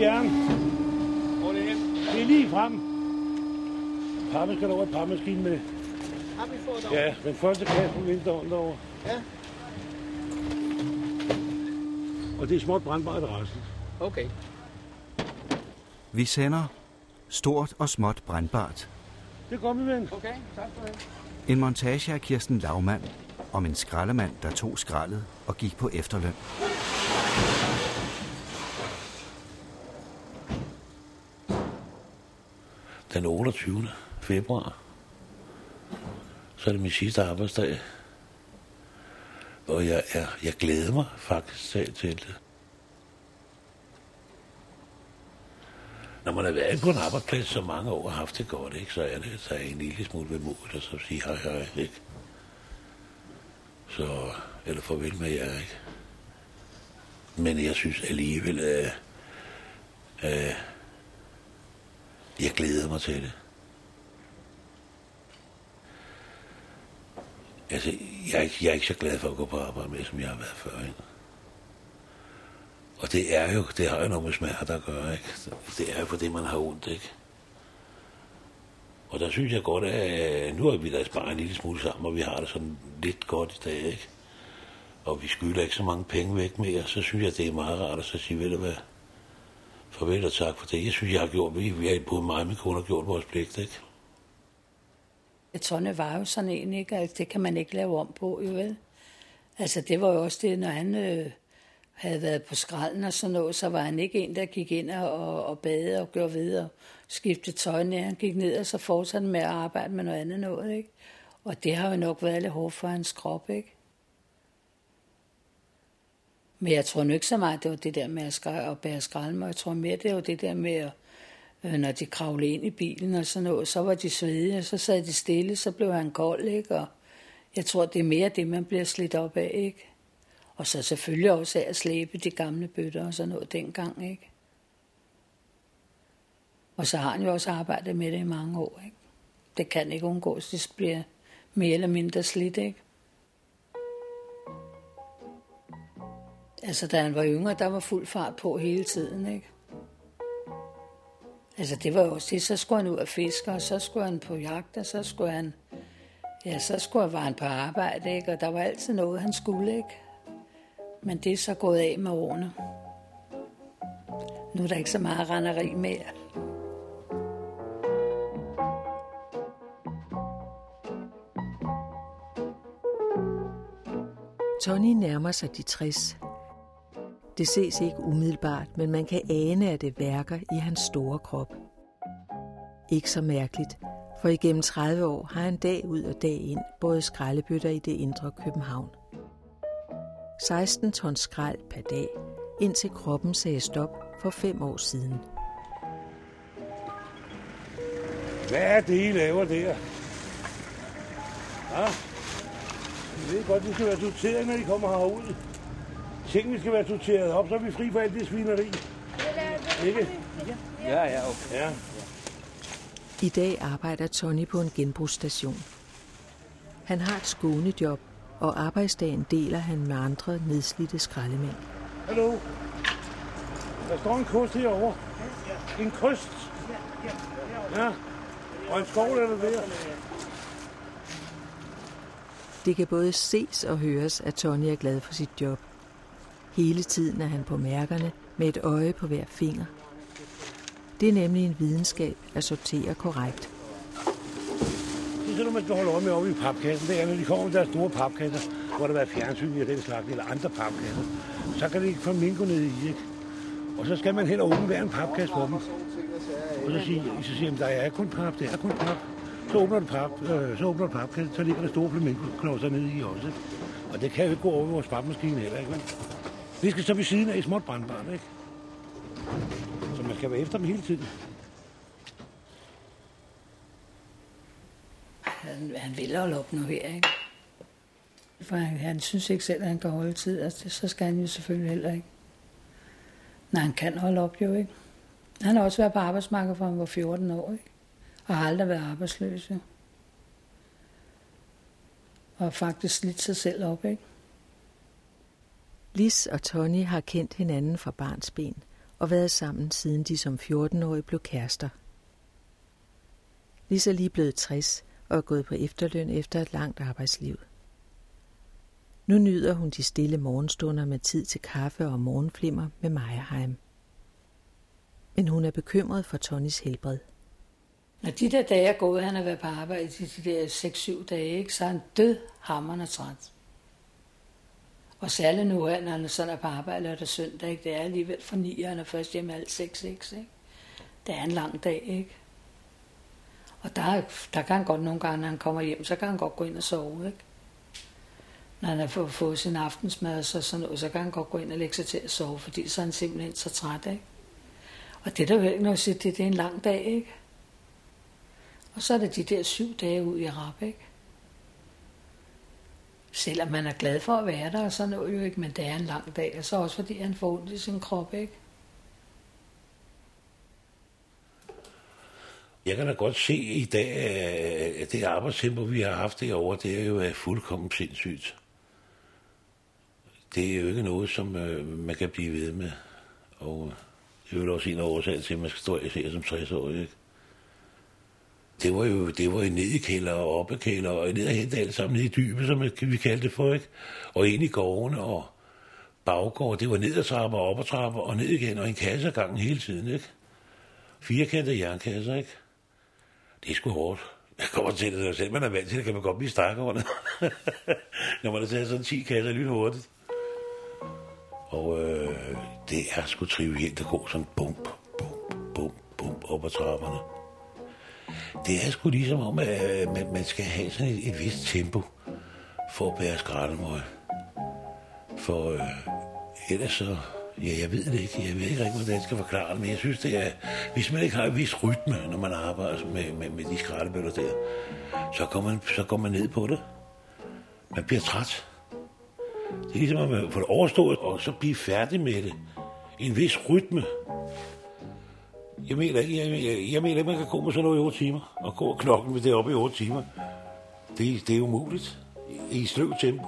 jern. Hvor er det hen? Det er lige frem. Pappe skal der over i pappemaskinen med. Har vi fået dog? Ja, den første kasse på vinteren derovre. Ja. Og det er småt brandbart resten. Okay. Vi sender stort og småt brandbart. Det går vi, ven. Okay, tak for det. En montage af Kirsten Lavmand om en skraldemand, der tog skraldet og gik på efterløn. Den 28. februar. Så er det min sidste arbejdsdag. Og jeg, jeg, jeg glæder mig faktisk selv til det. Når man har været på en arbejdsplads så mange år og haft det godt, ikke, så er det så er en lille smule vemodigt og så sige hej hej, ikke? Så, eller farvel med jer, ikke? Men jeg synes alligevel, at, at jeg glæder mig til det. Altså, jeg er, ikke, jeg er ikke så glad for at gå på arbejde med, som jeg har været før. Ikke? Og det er jo, det har jo noget med smerte at gøre, ikke? Det er jo fordi, man har ondt, ikke? Og der synes jeg godt, at øh, nu har vi da sparet en lille smule sammen, og vi har det sådan lidt godt i dag, ikke? Og vi skylder ikke så mange penge væk mere, så synes jeg, det er meget rart at så sige, ved du hvad, farvel og tak for det. Jeg synes, jeg har gjort, vi, vi har både mig og min kone har gjort vores pligt, ikke? Tonne var jo sådan en, ikke? Altså, det kan man ikke lave om på, jo vel? Altså, det var jo også det, når han øh, havde været på skralden og sådan noget, så var han ikke en, der gik ind og, og bade og gjorde videre og skiftede tøj ned. Han gik ned og så fortsatte med at arbejde med noget andet noget, ikke? Og det har jo nok været lidt hårdt for hans krop, ikke? Men jeg tror nu ikke så meget, det var det der med at, skræ- at bære skralden, jeg tror mere, det var det der med at øh, når de kravlede ind i bilen og sådan noget, så var de svedige, og så sad de stille, så blev han kold, ikke? Og jeg tror, det er mere det, man bliver slidt op af, ikke? Og så selvfølgelig også af at slæbe de gamle bøtter og sådan noget dengang, ikke? Og så har han jo også arbejdet med det i mange år, ikke? Det kan ikke undgås, det bliver mere eller mindre slidt, ikke? Altså, da han var yngre, der var fuld fart på hele tiden, ikke? Altså, det var jo også det. Så skulle han ud og fiske, og så skulle han på jagt, og så skulle han... Ja, så skulle han, var han på arbejde, ikke? Og der var altid noget, han skulle, ikke? Men det er så gået af med årene. Nu er der ikke så meget renderi mere. Tony nærmer sig de 60. Det ses ikke umiddelbart, men man kan ane, at det værker i hans store krop. Ikke så mærkeligt, for igennem 30 år har han dag ud og dag ind både skraldebøtter i det indre København. 16 tons skrald per dag, indtil kroppen sagde stop for fem år siden. Hvad er det, I laver der? Ja? Jeg ved godt, det skal være sorteret, når I kommer herud. Tingene skal være sorteret op, så er vi fri for alt det svineri. Ikke? Ja, ja, okay. Ja. I dag arbejder Tony på en genbrugsstation. Han har et skånejob, og arbejdsdagen deler han med andre nedslidte skraldemænd. Hallo? Der står en kost herovre. En kost. Ja. Og en skål er der der. Det kan både ses og høres, at Tony er glad for sit job. Hele tiden er han på mærkerne med et øje på hver finger. Det er nemlig en videnskab at sortere korrekt. Det er sådan, man skal holde øje med oppe i papkassen. Det er, når de kommer med deres store papkasser, hvor der er fjernsyn i den slags, eller andre papkasser. Så kan det ikke få minko ned i, ikke? Og så skal man heller åbne hver en papkasse på dem. Og så siger, så siger man, der er kun pap, der er kun pap. Så åbner du pap, øh, så åbner du papkassen, så ligger der store flamingoklodser nede i også. Og det kan jo ikke gå over vores papmaskine heller, ikke? Det Vi skal så ved siden af i småt brandbart, ikke? Så man skal være efter dem hele tiden. Han, han vil holde op nu her, ikke? For han, han synes ikke selv, at han kan holde tid. Altså, det, så skal han jo selvfølgelig heller ikke. Nej, han kan holde op jo, ikke? Han har også været på arbejdsmarkedet, fra han var 14 år, ikke? Og har aldrig været arbejdsløs, jo. Og faktisk slidt sig selv op, ikke? Lis og Tony har kendt hinanden fra barns ben, og været sammen siden de som 14-årige blev kærester. Lisa lige blevet 60 og er gået på efterløn efter et langt arbejdsliv. Nu nyder hun de stille morgenstunder med tid til kaffe og morgenflimmer med Meierheim. Men hun er bekymret for Tonys helbred. Når de der dage er gået, han har været på arbejde i de der 6-7 dage, ikke, så er han død, hammerne træt. Og særligt nu, når han sådan er på arbejde lørdag søndag, ikke? det er alligevel for 9, og han er først hjemme alt 6, 6 ikke? Det er en lang dag, ikke? Og der, der kan han godt nogle gange, når han kommer hjem, så kan han godt gå ind og sove, ikke? Når han har fået, fået sin aftensmad, og så, sådan noget, så kan han godt gå ind og lægge sig til at sove, fordi så er han simpelthen så træt, ikke? Og det er der jo ikke noget at sige, det, det er en lang dag, ikke? Og så er det de der syv dage ud i rap, ikke? Selvom man er glad for at være der og sådan noget jo ikke, men det er en lang dag, og så også fordi han får ondt i sin krop, ikke? Jeg kan da godt se i dag, at det arbejdstempo, vi har haft derovre, det er jo øh, fuldkommen sindssygt. Det er jo ikke noget, som øh, man kan blive ved med. Og det er jo også en af årsagen til, at man skal stå i som 60 år, ikke? Det var jo det var i nedekælder og oppekælder og ned og hente alt sammen ned i dybet, som vi kaldte det for, ikke? Og ind i gårdene og baggård, det var ned ad trapper, op ad trapper og ned igen, og en kasse gangen hele tiden, ikke? Firkantede jernkasser, ikke? Det er sgu hårdt. Jeg kommer til det, selv man er vant til det, kan man godt blive stærk over det. Når man har taget sådan 10 kasser lidt hurtigt. Og øh, det er sgu trivielt at gå sådan bump, bump, bump, bump op ad trapperne det er sgu ligesom om, at øh, man, man skal have sådan et, et vist tempo for at bære skraldemål. For øh, ellers så, ja, jeg ved det ikke, jeg ved ikke rigtig, hvordan jeg skal forklare det, men jeg synes, det er, hvis man ikke har en vis rytme, når man arbejder med, med, med de skraldebøtter der, så går, man, så går man ned på det. Man bliver træt. Det er ligesom, at man får det overstået, og så blive færdig med det. En vis rytme. Jeg mener ikke, jeg, jeg, jeg mener ikke, man kan gå med sådan noget i 8 timer, og gå og knokle med det op i 8 timer. Det, det er umuligt i, i sløv tempo.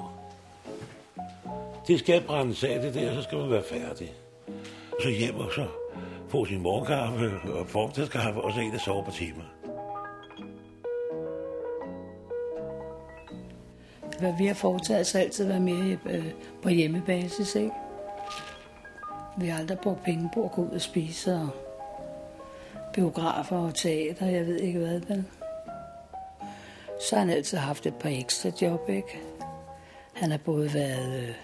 Det skal brændes af det der, så skal man være færdig. Og så hjem og så få sin morgenkaffe og formidagskaffe, og så en, der sove på timer. Hvad vi har foretaget os altid været mere øh, på hjemmebasis, ikke? Vi har aldrig brugt penge på at gå ud og spise og biografer og teater, jeg ved ikke hvad, vel. Så har han altid haft et par ekstra job, ikke? Han har både været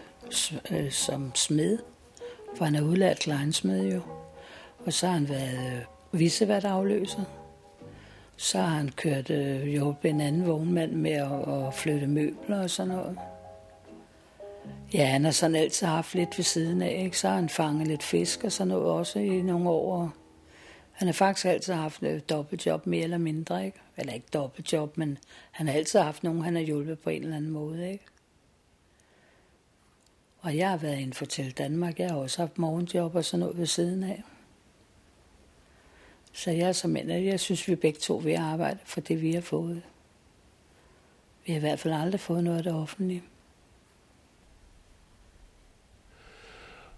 øh, øh, som smed, for han er udlært kleinsmed jo. Og så har han været øh, visevært Så har han kørt øh, hjulpet en anden vognmand med at, at flytte møbler og sådan noget. Ja, han har sådan altid haft lidt ved siden af, ikke? Så har han fanget lidt fisk og sådan noget også i nogle år. Han har faktisk altid haft et dobbeltjob, mere eller mindre, ikke? Eller ikke dobbeltjob, men han har altid haft nogen, han har hjulpet på en eller anden måde, ikke? Og jeg har været inden for til Danmark. Jeg har også haft morgenjob og sådan noget ved siden af. Så jeg som mænd, øh, jeg synes, vi begge to vil arbejde for det, vi har fået. Vi har i hvert fald aldrig fået noget af det offentlige.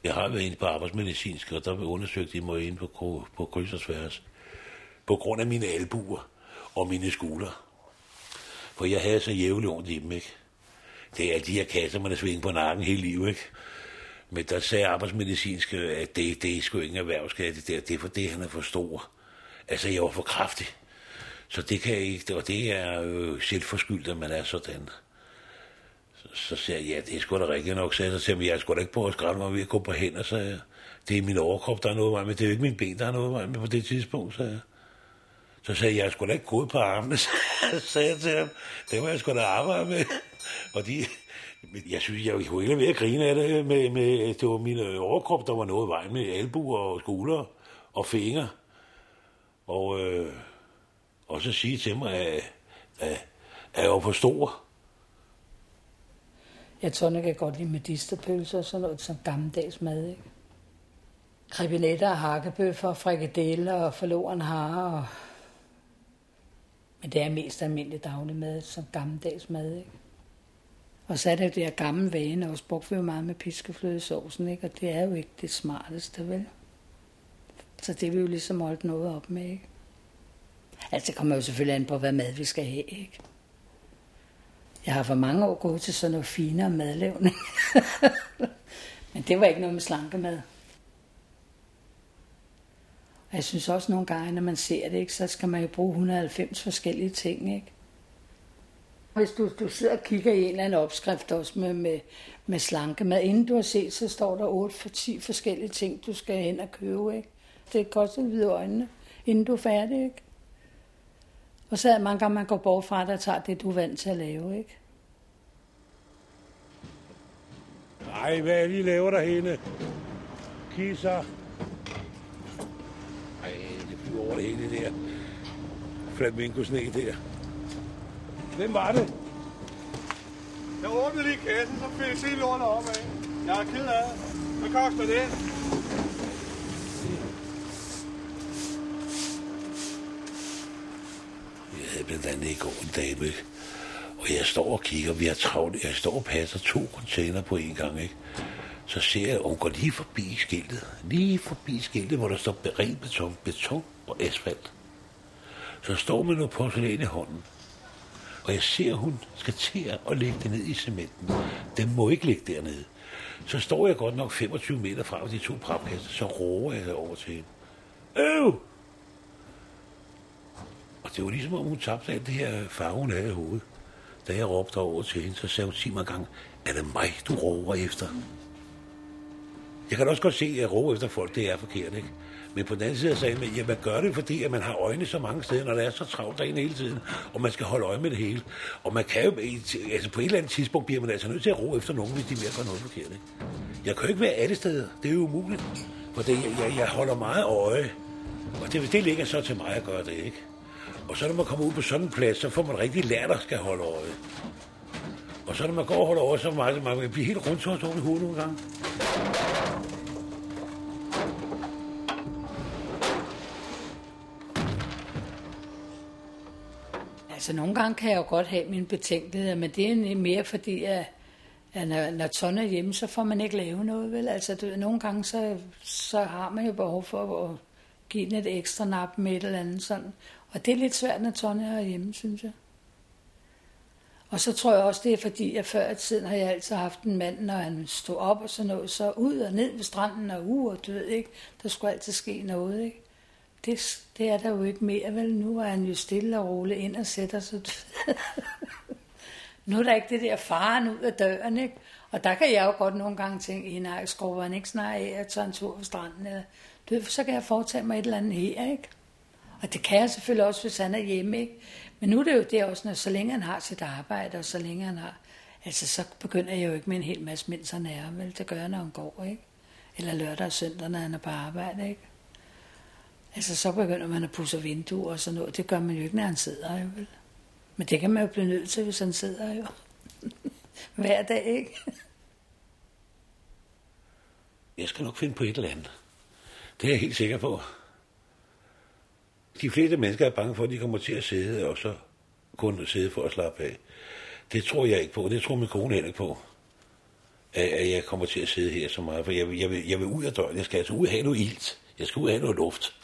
Jeg har været inde på arbejdsmedicinsk, og der undersøgte de mig inde på, på kryds og sværs. På grund af mine albuer og mine skuldre. For jeg havde så jævligt ondt i dem, ikke? Det er de her kasser, man har svinget på nakken hele livet, ikke? Men der sagde arbejdsmedicinsk, at det, det er sgu ikke erhvervsskade, det der. Det er for det, han er for stor. Altså, jeg var for kraftig. Så det kan jeg ikke, og det er jo selvforskyldt, at man er sådan. Så siger jeg, ja, det er sgu da rigtigt nok, sagde jeg. Så sagde jeg, jeg er sgu da ikke på at skræmme mig ved at gå på hænder, så jeg. Det er min overkrop, der er noget vej med, det er jo ikke min ben, der er noget vej med på det tidspunkt, sagde jeg. Så sagde jeg, jeg er sgu da ikke gået på armene, så sagde jeg til ham. Det var jeg sgu da arbejde med. Og de, jeg synes, jeg kunne ikke ved at grine af det, med, med, det var min øh, overkrop, der var noget vej med albuer og skuldre og fingre. Og, øh, og så sige til mig, at, at, at jeg var for stor. Jeg tror, jeg godt lide medisterpølser og sådan noget som gammeldags mad, ikke? Kribinetter og hakkebøffer, frikadeller og forloren har. Og... Men det er mest almindelig daglig mad, som gammeldags mad, ikke? Og så er det det her gamle vane, og brugte vi jo meget med piskeflødesovsen, ikke? Og det er jo ikke det smarteste, vel? Så det vil jo ligesom holde noget op med, ikke? Altså, det kommer jo selvfølgelig an på, hvad mad vi skal have, ikke? Jeg har for mange år gået til sådan noget finere madlavning. Men det var ikke noget med slankemad. Og jeg synes også nogle gange, når man ser det, ikke, så skal man jo bruge 190 forskellige ting. Ikke? Hvis du, du sidder og kigger i en eller anden opskrift også med, med, med slankemad, inden du har set, så står der 8 for 10 forskellige ting, du skal hen og købe. Ikke? Det koster hvide øjnene, inden du er færdig. Ikke? Og så er det mange gange, man går bort fra det og tager det, du er vant til at lave. Ikke? Ej, hvad er det, I laver derhenne? Kisser. Ej, det flyver over det hele der. Flamingo-sne der. Hvem var det? Jeg åbnede lige kassen, så fik jeg se lortet op af. Jeg er ked af det. Hvad koster det? Jeg havde blandt andet i går en dame, ikke? og jeg står og kigger, vi har travlt, jeg står og passer to container på en gang, ikke? Så ser jeg, at hun går lige forbi skiltet, lige forbi skiltet, hvor der står ren beton, beton og asfalt. Så står med noget porcelæn i hånden, og jeg ser, at hun skal til at lægge det ned i cementen. Den må ikke ligge dernede. Så står jeg godt nok 25 meter fra de to papkasser, så råber jeg over til hende. Øv! Og det var ligesom, om hun tabte alt det her farve, hun havde i hovedet. Da jeg råbte over til hende, så sagde hun 10 gang, er det mig, du råber efter? Jeg kan også godt se, at råbe efter folk, det er forkert, ikke? Men på den anden side sagde jeg, at man gør det, fordi at man har øjne så mange steder, når det er så travlt derinde hele tiden, og man skal holde øje med det hele. Og man kan jo, altså på et eller andet tidspunkt bliver man altså nødt til at ro efter nogen, hvis de mere gør noget forkert, ikke? Jeg kan jo ikke være alle steder. Det er jo umuligt. For det, jeg, jeg, jeg holder meget øje. Og det, det ligger så til mig at gøre det, ikke? Og så når man kommer ud på sådan en plads, så får man rigtig lært at skal holde øje. Og så når man går og holder øje, så meget, man bliver helt rundt så i hovedet nogle gange. Altså nogle gange kan jeg jo godt have mine betænkeligheder, men det er mere fordi, at, Ja, når, når Ton er hjemme, så får man ikke lave noget, vel? Altså du, nogle gange, så, så har man jo behov for at give den et ekstra nap med et eller andet sådan. Og det er lidt svært, når Tonja er hjemme, synes jeg. Og så tror jeg også, det er fordi, at før i tiden har jeg altid haft en mand, når han stod op og sådan noget, så ud og ned ved stranden og uger, og ved ikke? Der skulle altid ske noget, ikke? Det, det er der jo ikke mere, vel? Nu er han jo stille og rolig ind og sætter sig. nu er der ikke det der faren ud af døren, ikke? Og der kan jeg jo godt nogle gange tænke, nej, skrubber han ikke snart af at tage en tur på stranden, eller, du ved, så kan jeg foretage mig et eller andet her, ikke? Og det kan jeg selvfølgelig også, hvis han er hjemme, ikke? Men nu er det jo det også, når så længe han har sit arbejde, og så længe han har... Altså, så begynder jeg jo ikke med en hel masse, mens han er, vel? Det gør jeg, når han går, ikke? Eller lørdag og søndag, når han er på arbejde, ikke? Altså, så begynder man at pusse vinduer og sådan noget. Det gør man jo ikke, når han sidder, jo, vel? Men det kan man jo blive nødt til, hvis han sidder, jo. Hver dag, ikke? Jeg skal nok finde på et eller andet. Det er jeg helt sikker på. De fleste mennesker er bange for, at de kommer til at sidde, og så kun sidde for at slappe af. Det tror jeg ikke på, det tror min kone heller ikke på. At jeg kommer til at sidde her så meget, for jeg vil, jeg vil, jeg vil ud af døren. Jeg skal altså ud og have noget ilt. Jeg skal ud og have noget luft.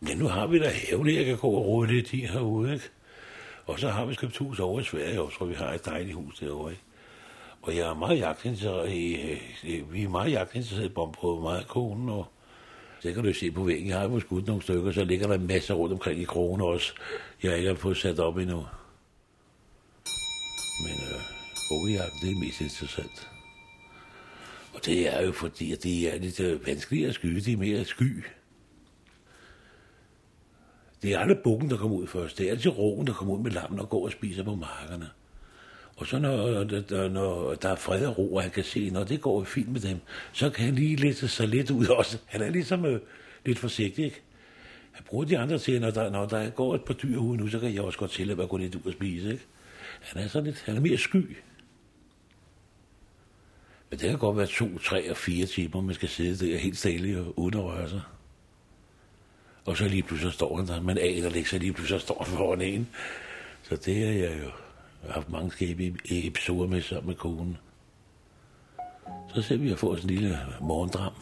Men nu har vi da haven, jeg kan gå og rode lidt i herude, ikke? Og så har vi købt hus over i Sverige også, hvor vi har et dejligt hus derovre, ikke? Og jeg er meget jagtinteresseret i, øh, vi er meget jagtinteresseret i bomprøve, meget konen, og det kan du se på væggen. Jeg har jo skudt nogle stykker, så ligger der masser rundt omkring i krogen også. Jeg ikke har fået sat op endnu. Men øh, bukkejagten, det er mest interessant. Og det er jo fordi, at det er lidt øh, at skyde. Det er mere sky. Det er aldrig bukken, der kommer ud først. Det er altid roen, der kommer ud med lammen og går og spiser på markerne. Og så når, der, når der er fred og ro, og han kan se, når det går fint med dem, så kan han lige læse sig lidt ud også. Han er ligesom øh, lidt forsigtig, ikke? Han bruger de andre til, når der, når der går et par dyr ude nu, så kan jeg også godt til at gå lidt ud og spise, ikke? Han er sådan lidt, han er mere sky. Men det kan godt være to, tre og fire timer, man skal sidde der helt stille og uden at røre sig. Og så lige pludselig står han der, men aner det ikke, så lige pludselig står han foran en. Så det er jeg jo jeg har haft mange skæbe episoder med sammen med konen. Så ser vi at få en lille morgendram,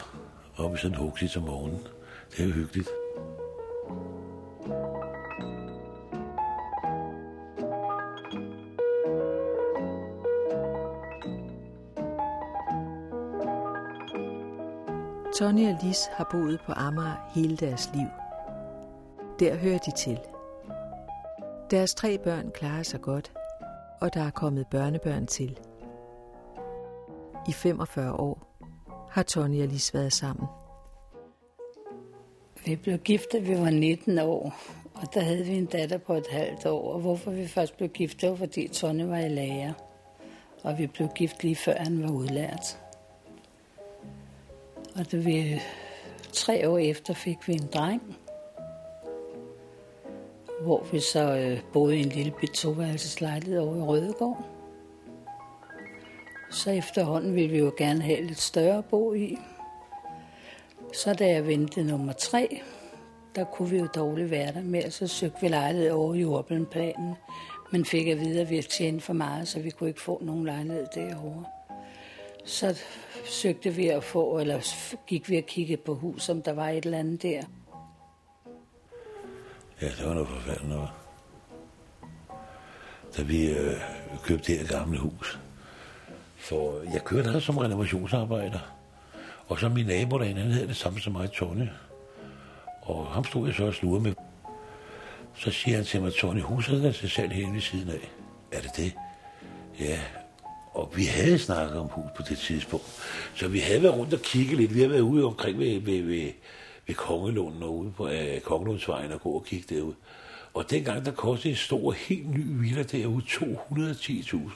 op i sådan en hugsis om morgenen. Det er jo hyggeligt. Tony og Lis har boet på Amager hele deres liv. Der hører de til. Deres tre børn klarer sig godt, og der er kommet børnebørn til. I 45 år har Tony og Lis været sammen. Vi blev gift, da vi var 19 år, og der havde vi en datter på et halvt år. Og hvorfor vi først blev gift, det var fordi Tony var i lærer. Og vi blev gift lige før han var udlært. Og da vi tre år efter fik vi en dreng, hvor vi så øh, boede i en lille bit toværelseslejlighed over i Rødegård. Så efterhånden ville vi jo gerne have lidt større bo i. Så da jeg ventede nummer tre, der kunne vi jo dårligt være der mere, så søgte vi lejlighed over i Jordbælplanen, men fik at vide, at vi havde tjent for meget, så vi kunne ikke få nogen lejlighed derovre. Så søgte vi at få, eller gik vi at kigge på hus, om der var et eller andet der. Ja, det var noget forfærdeligt noget. Da vi øh, købte det her gamle hus. For øh, jeg kørte her som renovationsarbejder. Og så min nabo derinde, han hed det samme som mig, Tony. Og ham stod jeg så og slurede med. Så siger han til mig, Tony, huset er til salg hele ved siden af. Er det det? Ja, og vi havde snakket om hus på det tidspunkt. Så vi havde været rundt og kigge lidt. Vi havde været ude omkring ved, ved, ved, ved Kongelunden og ude på øh, Kongelundsvejen og gå og kigge derud. Og dengang der kostede en stor, helt ny villa derude 210.000.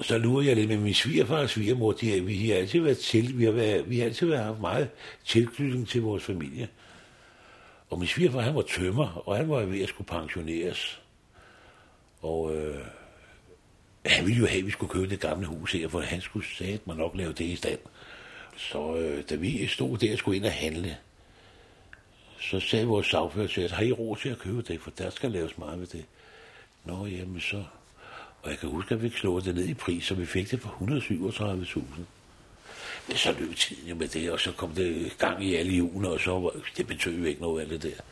Så lurer jeg lidt med min svigerfar og svigermor. De vi har altid været til, vi har, været, vi har altid været haft meget tilknytning til vores familie. Og min svigerfar, han var tømmer, og han var ved at skulle pensioneres. Og øh, han ville jo have, at vi skulle købe det gamle hus her, for han skulle sige, man nok lave det i stand. Så øh, da vi stod der og skulle ind og handle, så sagde vores sagfører til os, har I råd til at købe det, for der skal laves meget ved det. Nå, jamen så. Og jeg kan huske, at vi slog det ned i pris, så vi fik det for 137.000. Men så løb tiden jo med det, og så kom det gang i alle hjulene, og så var, det betød jo ikke noget af det der.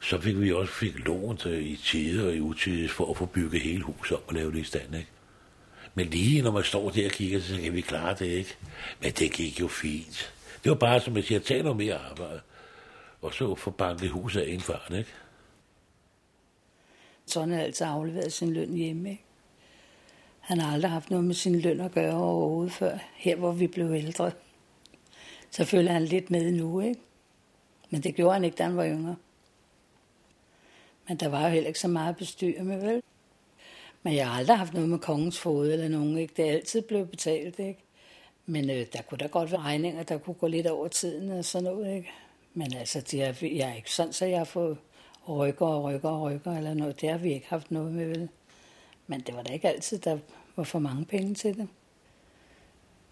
Så fik vi også fik lånt øh, i tider og i utider for at få bygget hele huset op og lave det i stand, ikke? Men lige når man står der og kigger, så kan vi klare det, ikke? Men det gik jo fint. Det var bare, som jeg siger, tag noget mere arbejde. Og så få banket huset af en fart, ikke? Sådan har altid afleveret sin løn hjemme, ikke? Han har aldrig haft noget med sin løn at gøre overhovedet før, her hvor vi blev ældre. Så føler han lidt med nu, ikke? Men det gjorde han ikke, da han var yngre. Men der var jo heller ikke så meget bestyr med, vel? Men jeg har aldrig haft noget med kongens fod eller nogen, ikke? Det er altid blevet betalt, ikke? Men øh, der kunne da godt være regninger, der kunne gå lidt over tiden og sådan noget, ikke? Men altså, det er, jeg er ikke sådan, så jeg har fået rykker og rykker og rykker eller noget. Det har vi ikke haft noget med, vel? Men det var da ikke altid, der var for mange penge til det.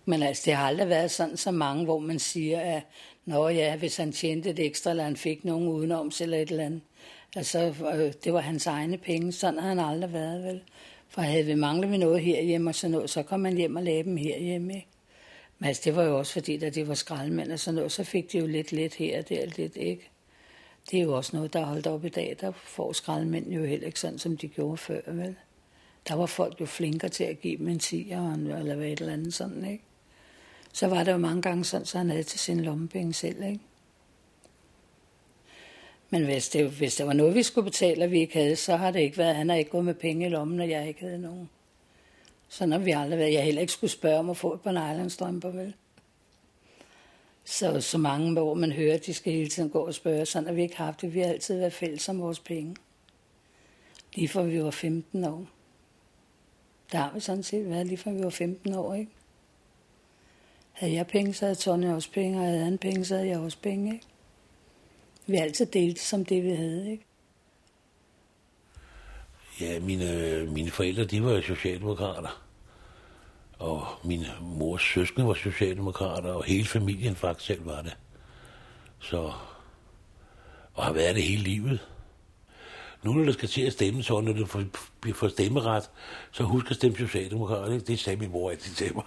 Men altså, det har aldrig været sådan så mange, hvor man siger, at Nå ja, hvis han tjente et ekstra, eller han fik nogen udenom eller et eller andet. Altså, øh, det var hans egne penge. Sådan har han aldrig været, vel? For havde vi manglet vi noget herhjemme og sådan noget, så kom man hjem og lagde dem herhjemme, ikke? Men altså, det var jo også fordi, da det var skraldemænd og sådan noget, så fik de jo lidt lidt her og der lidt, ikke? Det er jo også noget, der er holdt op i dag. Der får skraldemænd jo heller ikke sådan, som de gjorde før, vel? Der var folk jo flinkere til at give dem en tiger, eller hvad et eller andet sådan, ikke? Så var der jo mange gange sådan, så han havde til sin lommepenge selv, ikke? Men hvis det, hvis det var noget, vi skulle betale, og vi ikke havde, så har det ikke været, han har ikke gået med penge i lommen, og jeg ikke havde nogen. Så når vi aldrig været. Jeg heller ikke skulle spørge om at få et par nylonstrømper, vel? Så, så mange, hvor man hører, at de skal hele tiden gå og spørge, sådan har vi ikke haft det. Vi har altid været fælles om vores penge. Lige fra vi var 15 år. Der har vi sådan set været lige fra vi var 15 år, ikke? Havde jeg penge, så havde Tony også penge, og havde han penge, så havde jeg også penge, ikke? Vi altid delte som det, vi havde, ikke? Ja, mine, mine forældre, de var socialdemokrater. Og min mors søskende var socialdemokrater, og hele familien faktisk selv var det. Så, og har været det hele livet. Nu når du skal til at stemme, så når du får, får stemmeret, så husk at stemme socialdemokrater. Det sagde min mor altid til mig.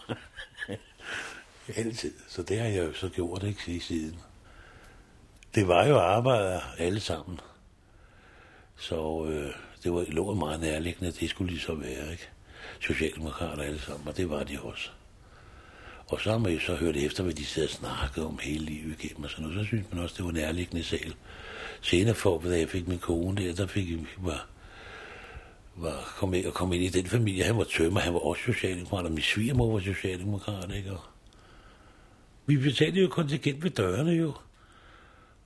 Altid. Så det har jeg jo så gjort, ikke, siden. Det var jo arbejder alle sammen. Så øh, det var, lå meget nærliggende, det skulle lige så være, ikke? Socialdemokrater alle sammen, og det var de også. Og så har man jo så hørt efter, hvad de sad og snakkede om hele livet igennem og sådan noget. Så synes man også, det var nærliggende sal. Senere for, da jeg fik min kone der, der fik jeg var, var kom ind, og kom ind i den familie. Han var tømmer, han var også socialdemokrat, og min svigermor var socialdemokrat, ikke? Og vi betalte jo kontingent ved dørene jo.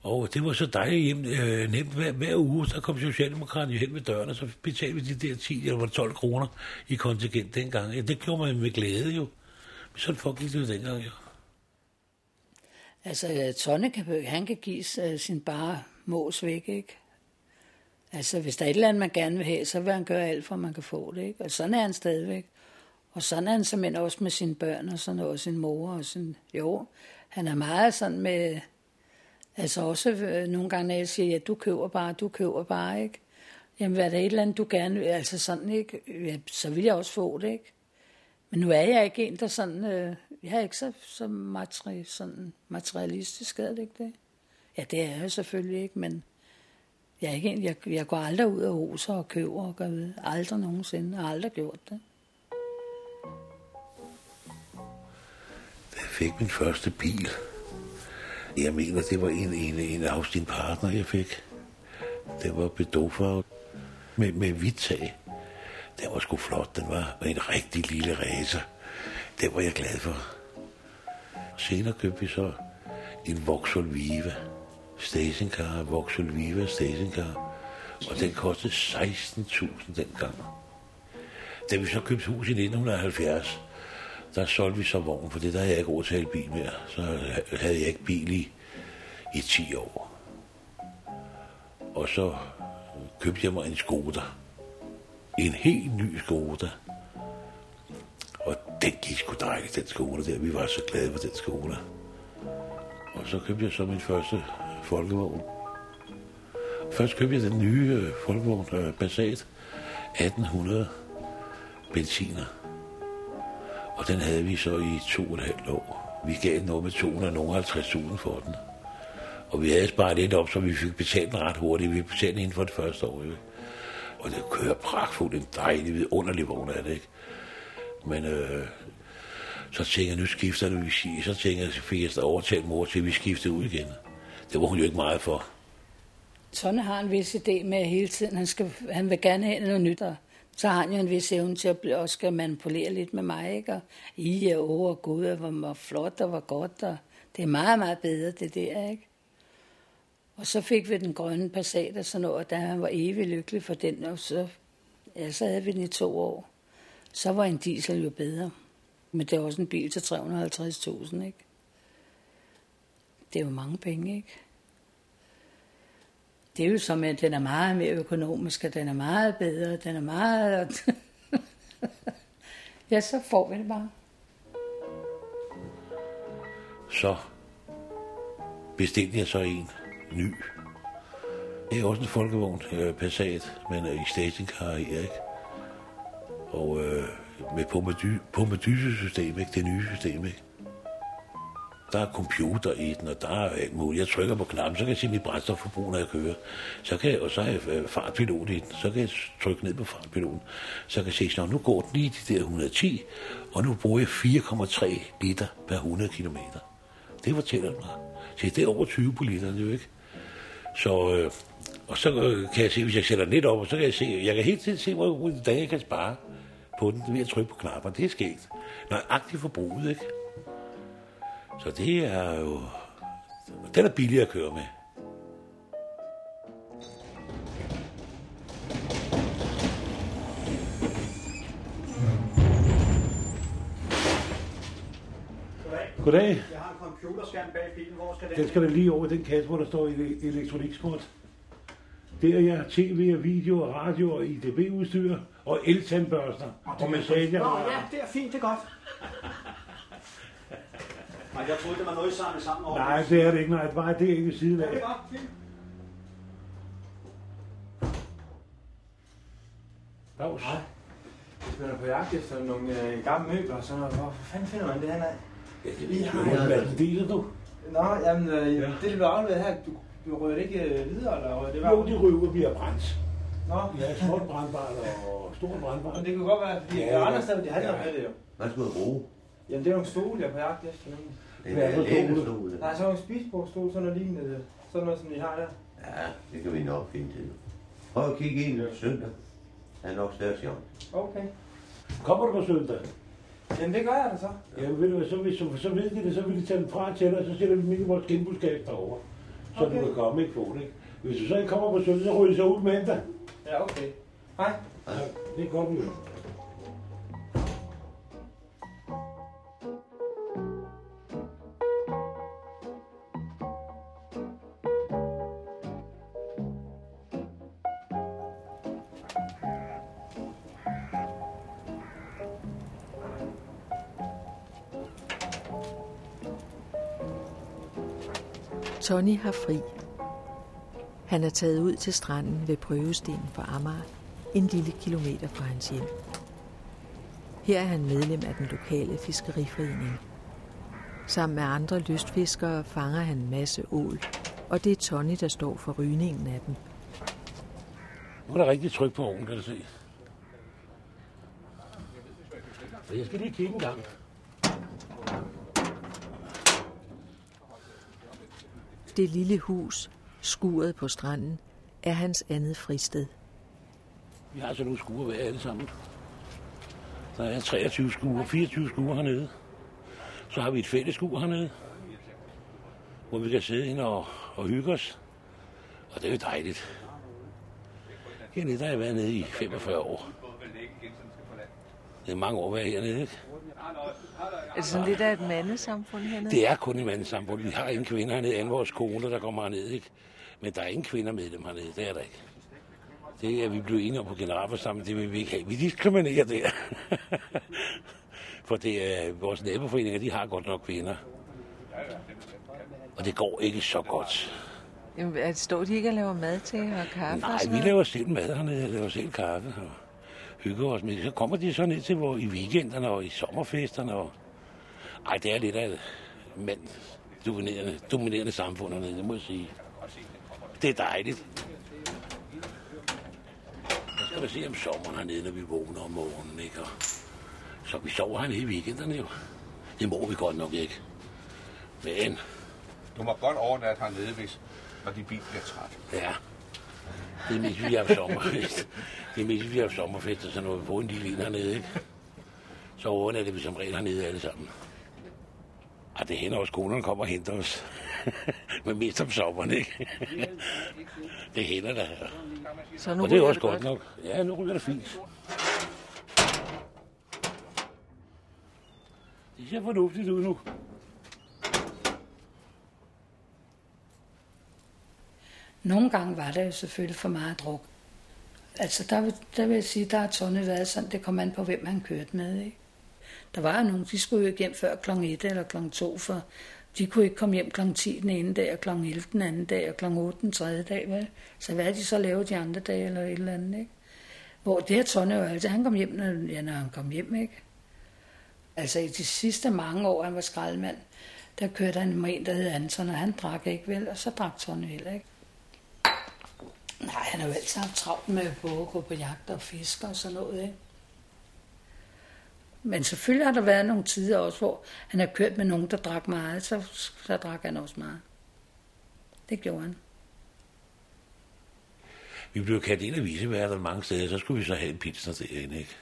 Og det var så dejligt hjem, øh, nemt. Hver, hver uge, så kom Socialdemokraterne hen ved døren, og så betalte vi de der 10 eller 12 kroner i kontingent dengang. Ja, det gjorde man med glæde jo. Men sådan foregik det jo dengang jo. Altså, øh, Tonne kan, han kan give uh, sin bare mås væk, ikke? Altså, hvis der er et eller andet, man gerne vil have, så vil han gøre alt for, at man kan få det, ikke? Og sådan er han stadigvæk. Og sådan er han simpelthen også med sine børn og sådan noget, og sin mor og sin... Jo, han er meget sådan med Altså også øh, nogle gange, når jeg siger, ja, du køber bare, du køber bare, ikke? Jamen, hvad er der et eller andet, du gerne vil, altså sådan, ikke? Ja, så vil jeg også få det, ikke? Men nu er jeg ikke en, der sådan, øh, jeg er ikke så, så materi, sådan materialistisk, er det ikke det? Ja, det er jeg selvfølgelig ikke, men jeg, er ikke en, jeg, jeg går aldrig ud og hoser og køber og gør ved. Aldrig nogensinde, jeg har aldrig gjort det. Da jeg fik min første bil, jeg mener, det var en, en, en af sin partner, jeg fik. Det var bedåfarvet med, med hvidt tag. Det var sgu flot. Den var en rigtig lille racer. Det var jeg glad for. Senere købte vi så en Vauxhall Viva. Stationcar, Vauxhall Viva Stationcar. Og den kostede 16.000 dengang. Da vi så købte hus i 1970, der solgte vi så vogn, for det der havde jeg ikke råd til bil mere. Så havde jeg ikke bil i, i 10 år. Og så købte jeg mig en Skoda. En helt ny Skoda. Og den gik sgu dejligt, den Skoda der. Vi var så glade for den Skoda. Og så købte jeg så min første folkevogn. Først købte jeg den nye øh, folkevogn, øh, Passat 1800 benziner. Og den havde vi så i to og et halvt år. Vi gav noget med 250.000 for den. Og vi havde sparet lidt op, så vi fik betalt den ret hurtigt. Vi betalte inden for det første år. Ikke? Og det kører pragtfuldt, en dejlig, vidunderlig vogn af det, ikke? Men øh, så tænkte jeg, nu skifter det, vi Så tænkte jeg, så fik jeg overtalt mor til, at vi skiftede ud igen. Det var hun jo ikke meget for. Tonne har en vis idé med at hele tiden, han, skal, han vil gerne have noget nyt, og så har han jo en vis evne til at også skal manipulere lidt med mig, ikke? Og I er over og gud, og hvor flot og hvor godt, og det er meget, meget bedre, det der, ikke? Og så fik vi den grønne Passat og sådan noget, og der han var evig lykkelig for den, og så, ja, så havde vi den i to år. Så var en diesel jo bedre. Men det er også en bil til 350.000, ikke? Det er jo mange penge, ikke? Det er jo som, at den er meget mere økonomisk, og den er meget bedre, den er meget... ja, så får vi det bare. Så bestilte jeg så en ny. Det er også en folkevogn, øh, Passat, men øh, i stationcar her, ikke? Og øh, med pumpedysesystem, ikke? Det nye system, ikke? Der er computer i den, og der er alt muligt. Jeg trykker på knappen, så kan jeg se mit brændstofforbrug, når jeg kører. Så kan jeg, og så er jeg øh, fartpilot i den, så kan jeg trykke ned på fartpiloten. Så kan jeg se, at nu går den lige de der 110, og nu bruger jeg 4,3 liter per 100 km. Det fortæller den mig. Se, det er over 20 på literen, det er jo ikke. Så, øh, og så øh, kan jeg se, hvis jeg sætter lidt op, og så kan jeg se, jeg kan helt tiden se, hvor hvordan jeg kan spare på den ved at trykke på knapper. Det er sket. Nøjagtigt forbruget, ikke? Så det er jo... Den er billig at køre med. Goddag. Jeg har en computerskærm bag bilen. Hvor skal den? Den skal der lige over den kasse, hvor der står elektronikskort. Det er jeg tv og video og radio og IDB-udstyr og eltandbørster og, og massager. Nå ja, det er fint, det er godt. Nej, jeg troede, det var noget, I samlede sammen over. Nej, det er det ikke. Nej, det var det ikke ved siden af. Ja, det er godt. Fint. Dags. Hvis man er på jagt efter nogle øh, gamle møbler, så hvor fanden finder man det hen af? Ja, det ved jeg ikke. Hvad deler du? Nå, jamen, øh, Ja. det blev afleveret her. Du, du rører det ikke øh, videre, eller hvad? det var? Jo, de ryger og bliver brændt. Nå, Ja, småt brandbart og stort brandbart. men det kunne godt være, fordi Ja, ja, andre steder, de handler Ja. med det jo. Hvad skal du bruge? Jamen, det er nogle stole, jeg er på jagt efter. nemlig. Det er en stole. Nej, så er nogle spisebordstol, sådan noget lignende. Sådan noget, som de har der. Ja, det kan vi nok finde til. Prøv at kigge ind søndag. Han er nok større sjov. Okay. Kommer du på søndag? Jamen, det gør jeg da så. Ja, ved du hvad, så, hvis, så, så ved de det, så vil de tage den fra til dig, og så sætter vi dem ind i vores genbudskab derovre. Så Okay. du kan komme ikke på det. ikke? Hvis du så ikke kommer på søndag, så ryger de så ud mandag. Ja, okay. Hej. Ja, det er godt, vi Tony har fri. Han er taget ud til stranden ved prøvestenen for Amager, en lille kilometer fra hans hjem. Her er han medlem af den lokale fiskeriforening. Sammen med andre lystfiskere fanger han en masse ål, og det er Tony, der står for rygningen af dem. Nu er der rigtig tryk på ovnen, kan du se. Jeg skal lige kigge en gang. Det lille hus, skuret på stranden, er hans andet fristed. Vi har altså nogle skuer hver alle sammen. Der er 23 skuer, 24 skuer hernede. Så har vi et fælles skur hernede, hvor vi kan sidde ind og, og hygge os. Og det er jo dejligt. Hernede der har jeg været nede i 45 år. Det er mange år at være hernede, ikke? Er det sådan lidt af et mandesamfund hernede? Det er kun en mandesamfund. Vi har ingen kvinder hernede, end vores kone, der kommer herned, ikke? Men der er ingen kvinder med dem hernede, det er der ikke. Det er vi blevet enige om på generalforsamlingen, det vil vi ikke have. Vi diskriminerer der. For det er vores naboforeninger, de har godt nok kvinder. Og det går ikke så godt. Jamen, står de ikke og laver mad til og kaffe? og Nej, sådan vi laver selv mad hernede, laver selv kaffe og hygger os med. Så kommer de så ned til hvor, i weekenderne og i sommerfesterne. Og... Ej, det er lidt af mand dominerende, dominerende samfund hernede, det må jeg sige. Det er dejligt. Jeg skal da se om sommeren hernede, når vi vågner om morgenen, ikke? Og så vi sover hernede i weekenderne jo. Det må vi godt nok ikke. Men Du må godt overnatte hernede, hvis, når din bil bliver træt. Ja. Det er mest, vi har haft sommerfest. Det er mest, vi har haft sommerfest, og så når vi får en lille en hernede, ikke? Så overnatter vi som regel hernede alle sammen. Ej, det hænder også, konerne kommer og henter os. Men mest om sommeren, ikke? det hænder da. Så nu Og det er også godt nok. Ja, nu ryger det fint. Det ser fornuftigt ud nu. Nogle gange var der jo selvfølgelig for meget druk. Altså, der, vil- der vil jeg sige, der har Tonne været sådan, det kom an på, hvem han kørte med, ikke? Der var jo nogen, de skulle jo hjem før kl. 1 eller kl. 2, for de kunne ikke komme hjem kl. 10 den ene dag, og kl. 11 den anden dag, og kl. 8 den tredje dag, vel? Så hvad de så lavet de andre dage, eller et eller andet, ikke? Hvor det her Tonne jo altid, han kom hjem, når, ja, når han kom hjem, ikke? Altså i de sidste mange år, han var skraldemand, der kørte han med en, der hed Anton, og han drak ikke vel, og så drak Tonne heller ikke. Nej, han har jo altid haft travlt med både at gå på jagt og fiske og sådan noget, ikke? Men selvfølgelig har der været nogle tider også, hvor han har kørt med nogen, der drak meget, så, så drak han også meget. Det gjorde han. Vi blev kaldt ind af viseværter mange steder, så skulle vi så have en pilsner derinde, ikke?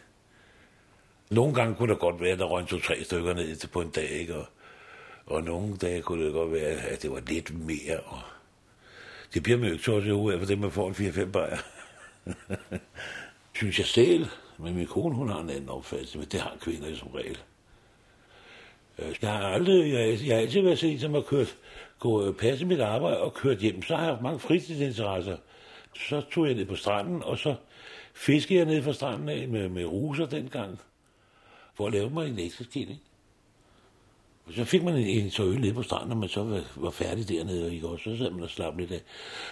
Nogle gange kunne det godt være, at der røg to-tre stykker ned til på en dag, ikke? Og, og nogle dage kunne det godt være, at det var lidt mere, og det bliver man jo ikke så i af, for det man får en 4-5 bajer. Synes jeg selv, men min kone, hun har en anden opfattelse, men det har kvinder som regel. Øh, jeg har aldrig, jeg, jeg har altid været set, som har kørt, gå, øh, passe mit arbejde og kørt hjem. Så har jeg haft mange fritidsinteresser. Så tog jeg ned på stranden, og så fiskede jeg ned fra stranden af med, med ruser dengang, for at lave mig en ekstra skilling. Og så fik man en, en så øl nede på stranden, når man så var, var færdig dernede, ikke? og så sad man og slap lidt af.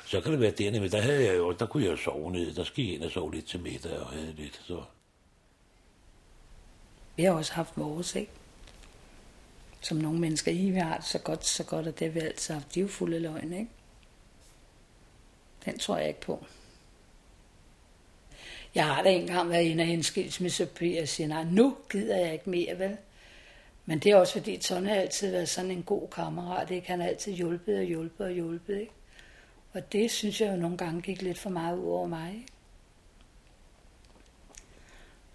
Så kan det være dernede, men der, havde jeg jo, der kunne jeg jo sove nede. Der skal jeg ind og sove lidt til middag og havde lidt. Så. Vi har også haft vores, ikke? som nogle mennesker i, vi har det så godt, så godt, og det har vi altid haft. De er jo fulde løgn, ikke? Den tror jeg ikke på. Jeg har da engang været inde og en og jeg siger, nej, nu gider jeg ikke mere, vel? Men det er også fordi, Tony har altid været sådan en god kammerat, ikke? Han har altid hjulpet og hjulpet og hjulpet, ikke? Og det synes jeg jo nogle gange gik lidt for meget ud over mig, ikke?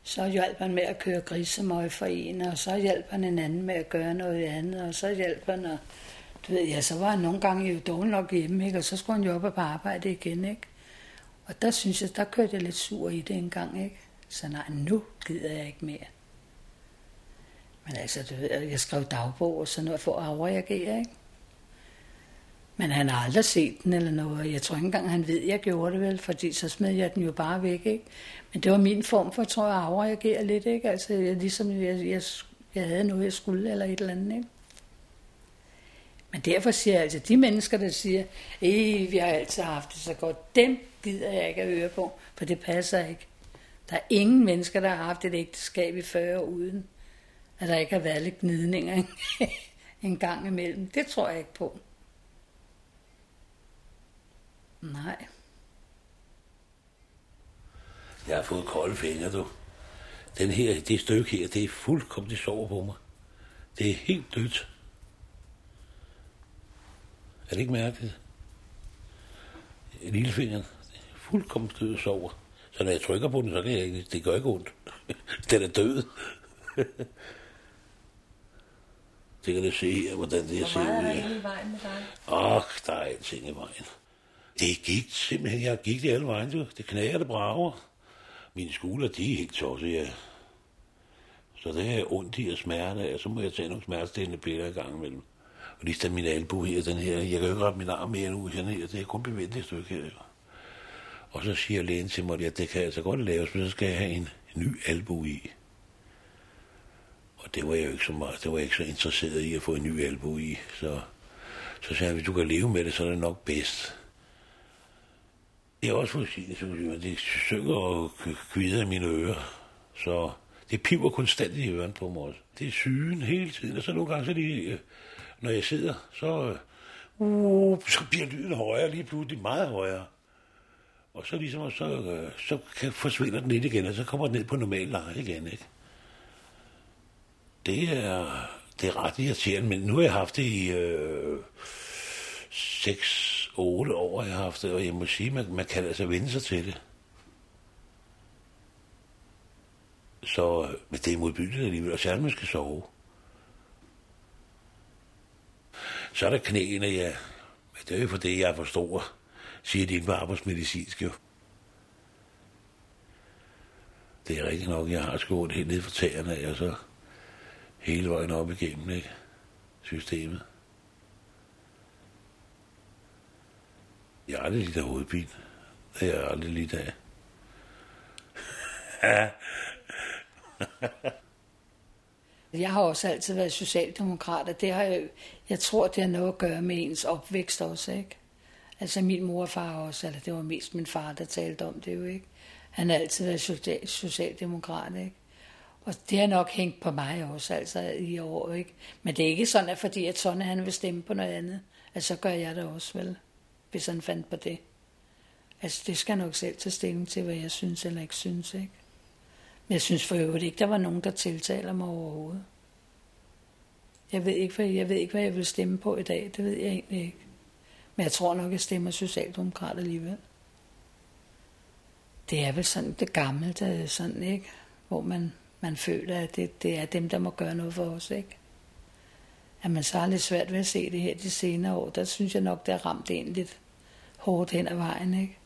Så hjalp han med at køre grisemøg for en, og så hjalp han en anden med at gøre noget andet, og så hjalp han, og du ved, ja, så var han nogle gange jo dårlig nok hjemme, ikke? og så skulle han jo op på arbejde igen, ikke? Og der synes jeg, der kørte jeg lidt sur i det en gang, ikke? Så nej, nu gider jeg ikke mere. Men altså, du ved, jeg skrev dagbog og sådan noget for at overreagere, ikke? Men han har aldrig set den eller noget. Jeg tror ikke engang, han ved, at jeg gjorde det vel, fordi så smed jeg den jo bare væk, ikke? Men det var min form for, tror jeg, at afreagere lidt, ikke? Altså, jeg, ligesom jeg, jeg, jeg havde noget, jeg skulle, eller et eller andet, ikke? Men derfor siger jeg altså, de mennesker, der siger, at vi har altid haft det så godt, dem gider jeg ikke at høre på, for det passer ikke. Der er ingen mennesker, der har haft et ægteskab i 40 år uden, at der ikke har været lidt gnidninger en gang imellem. Det tror jeg ikke på. Nej. Jeg har fået kolde fingre, du. Den her, det stykke her, det er fuldkommen sover på mig. Det er helt dødt. Er det ikke mærkeligt? Lillefingeren, fuldkommen død og sover. Så når jeg trykker på den, så kan jeg ikke, det gør ikke ondt. Den er død. det kan du se her, hvordan det ser ud. Hvor meget er der i vejen med dig? Åh, der er alting i vejen. Det gik simpelthen, jeg gik det alle vejen, du. Det knager, det brager. Mine skuldre, de er helt tosset, ja. Så det er ondt i og smerte af, så må jeg tage nogle smertestillende piller i gang imellem. Og lige min albu her, den her, jeg kan jo ikke rette min arm mere nu, sådan her, det er kun bevendt et stykke her. Og så siger lægen til mig, at det kan altså godt laves, men så skal jeg have en ny albu i. Det var jeg jo ikke så meget, det var jeg ikke så interesseret i at få en ny albu i. Så, så sagde han, hvis du kan leve med det, så er det nok bedst. Det er også for at sige, jeg, det synger og kvider i mine ører. Så det piver konstant i ørerne på mig også. Det er sygen hele tiden, og så nogle gange, så lige, øh, når jeg sidder, så, uh, så bliver lyden højere, lige pludselig meget højere. Og så ligesom, så, øh, så kan, forsvinder den lidt igen, og så kommer den ned på normal leje igen, ikke? Det er, det er ret irriterende, men nu har jeg haft det i øh, 6-8 år, jeg har haft det, og jeg må sige, man, man kan altså vende sig til det. Så men det er modbydeligt alligevel, og særligt man skal sove. Så er der knæene, ja. Men det er jo for det, jeg er for stor, siger de på arbejdsmedicinsk jo. Det er rigtigt nok, jeg har skåret helt ned for tæerne og så hele vejen op igennem, ikke? Systemet. Jeg har aldrig lidt af hovedpine. Det er jeg aldrig lidt af. Jeg har også altid været socialdemokrat, og det har jeg, jeg tror, det har noget at gøre med ens opvækst også, ikke? Altså min mor og far også, eller det var mest min far, der talte om det jo, ikke? Han har altid været social, socialdemokrat, ikke? Og det har nok hængt på mig også, altså i år, ikke? Men det er ikke sådan, at fordi at Sonne han vil stemme på noget andet, at så gør jeg det også, vel? Hvis han fandt på det. Altså det skal jeg nok selv tage stilling til, hvad jeg synes eller ikke synes, ikke? Men jeg synes for øvrigt ikke, der var nogen, der tiltaler mig overhovedet. Jeg ved ikke, hvad jeg, ved ikke, hvad jeg vil stemme på i dag. Det ved jeg egentlig ikke. Men jeg tror nok, jeg stemmer Socialdemokrat alligevel. Det er vel sådan det gamle, der er sådan, ikke? Hvor man, man føler, at det, det er dem, der må gøre noget for os, ikke? At man så har lidt svært ved at se det her de senere år. Der synes jeg nok, det har ramt en lidt hårdt hen ad vejen, ikke?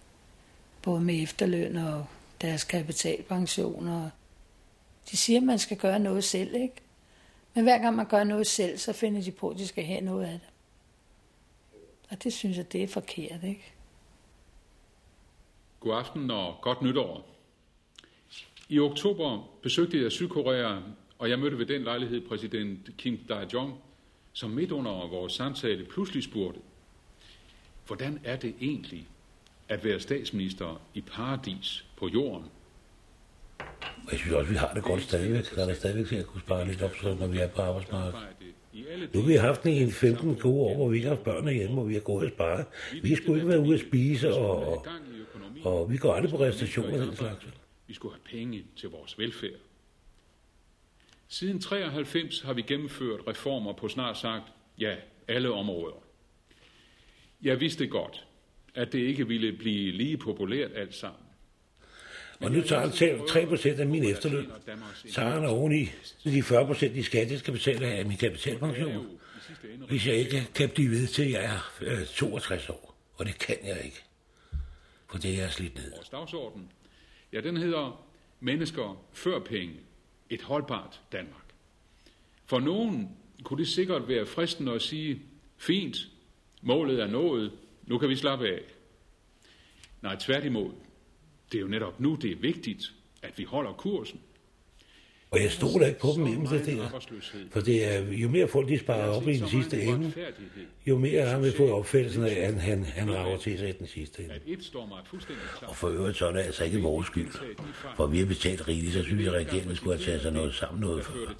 Både med efterløn og deres kapitalpensioner. De siger, at man skal gøre noget selv, ikke? Men hver gang man gør noget selv, så finder de på, at de skal have noget af det. Og det synes jeg, det er forkert, ikke? God aften og godt nytår. I oktober besøgte jeg Sydkorea, og jeg mødte ved den lejlighed præsident Kim Dae-jong, som midt under vores samtale pludselig spurgte, hvordan er det egentlig at være statsminister i paradis på jorden? Jeg synes også, vi har det godt stadigvæk. Der er der stadigvæk til at kunne spare lidt op, så når vi er på arbejdsmarkedet. Nu har vi haft en 15 gode år, hvor vi ikke har haft børn hjemme, hvor vi har gået og sparet. Vi skulle ikke være ude at spise, og, og, og vi går aldrig på restaurationer og den slags. Vi skulle have penge til vores velfærd. Siden 93 har vi gennemført reformer på snart sagt, ja, alle områder. Jeg vidste godt, at det ikke ville blive lige populært alt sammen. Og nu tager han selv 3% af min efterløn. Så har han oveni de 40% i skat, jeg skal betale af min kapitalpension. Hvis jeg ikke kan blive ved til, jeg er øh, 62 år. Og det kan jeg ikke. For det er jeg slidt ned. Vores dagsorden, ja, den hedder Mennesker før penge. Et holdbart Danmark. For nogen kunne det sikkert være fristende at sige, fint, målet er nået, nu kan vi slappe af. Nej, tværtimod. Det er jo netop nu, det er vigtigt, at vi holder kursen. Og jeg stoler ikke på dem hjemme det der. For det er, jo mere folk de sparer op i den sidste ende, jo mere har vi fået opfattelsen af, at han, han rager til sig i den sidste ende. Og for øvrigt så er det altså ikke vores skyld. For vi har betalt rigeligt, så synes jeg, at regeringen skulle have taget sig noget sammen noget før.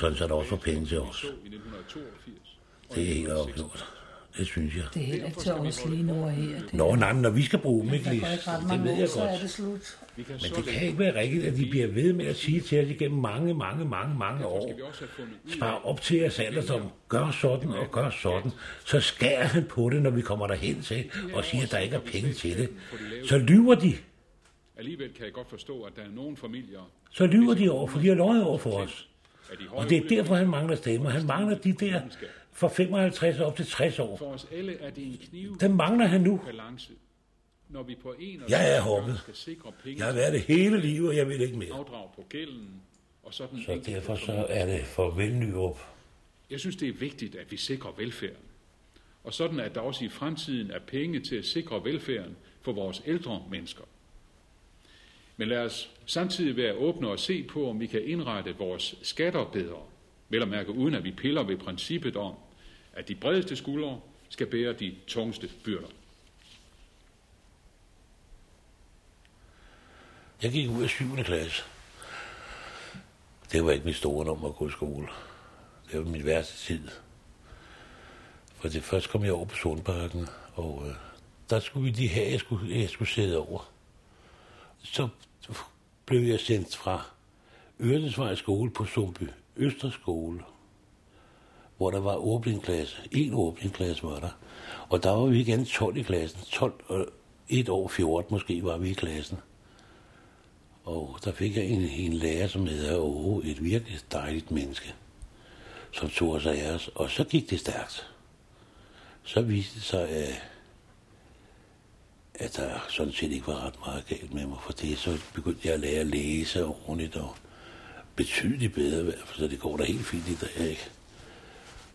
Sådan så der også var penge til os. Det er helt opgjort. Det synes jeg. Det er heller ikke til os lige nu og her. Nå, nej, når vi skal bruge dem, ikke lige? Det ved jeg så er godt. det slut. Men det kan ikke være rigtigt, at de bliver ved med at sige til os igennem mange, mange, mange, mange år. Spar op til jeres alderdom. Gør sådan og gør sådan. Så skærer han på det, når vi kommer derhen til, og siger, at der ikke er penge til det. Så lyver de. Alligevel kan jeg godt forstå, at der er nogle familier, Så lyver de over, for de har løjet over for os. Og det er derfor, han mangler stemmer. Han mangler de der fra 55 op til 60 år. for os alle er det en kniv Dem mangler han nu. balance. Når vi på en og Jeg er hoppet. skal sikre penge Jeg har været det hele livet, og jeg vil ikke mere. afdrag på gælden, og sådan Så derfor så er det farvel Nyrup. Jeg synes, det er vigtigt, at vi sikrer velfærden. Og sådan, at der også i fremtiden er penge til at sikre velfærden for vores ældre mennesker. Men lad os samtidig være åbne og se på, om vi kan indrette vores skatter bedre. Vel at mærke, uden at vi piller ved princippet om, at de bredeste skuldre skal bære de tungeste byrder. Jeg gik ud af 7. klasse. Det var ikke mit store nummer at gå i skole. Det var min værste tid. For det først kom jeg over på Sundparken, og øh, der skulle vi lige have, jeg skulle, jeg skulle sidde over. Så blev jeg sendt fra Øresvej skole på Sundby Østerskole, hvor der var åbningsklasse. En åbningsklasse var der. Og der var vi igen 12 i klassen. 12 og øh, et år 14 måske var vi i klassen. Og der fik jeg en, en lærer, som hedder Åge, et virkelig dejligt menneske, som tog sig af os. Og så gik det stærkt. Så viste det sig, at, at der sådan set ikke var ret meget galt med mig, for det så begyndte jeg at lære at læse ordentligt og betydeligt bedre, i hvert fald, så det går da helt fint i dag, ikke?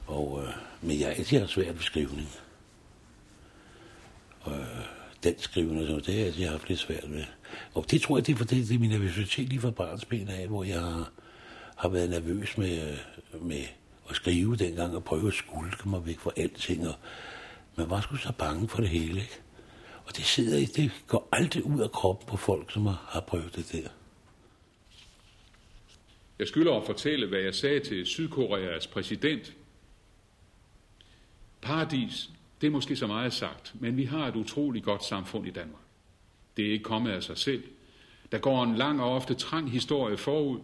Og, øh, men jeg altid har svært ved skrivning. Og øh, dansk skrivende, og sådan, noget, det har jeg altid haft lidt svært med. Og det tror jeg, det er fordi, det er min nervøsitet lige fra barnsben af, hvor jeg har, har været nervøs med, øh, med at skrive dengang og prøve at skulke mig væk fra alting. Og man var sgu så bange for det hele, ikke? Og det sidder i, det går aldrig ud af kroppen på folk, som har, har prøvet det der. Jeg skylder at fortælle, hvad jeg sagde til Sydkoreas præsident. Paradis, det er måske så meget sagt, men vi har et utroligt godt samfund i Danmark. Det er ikke kommet af sig selv. Der går en lang og ofte trang historie forud.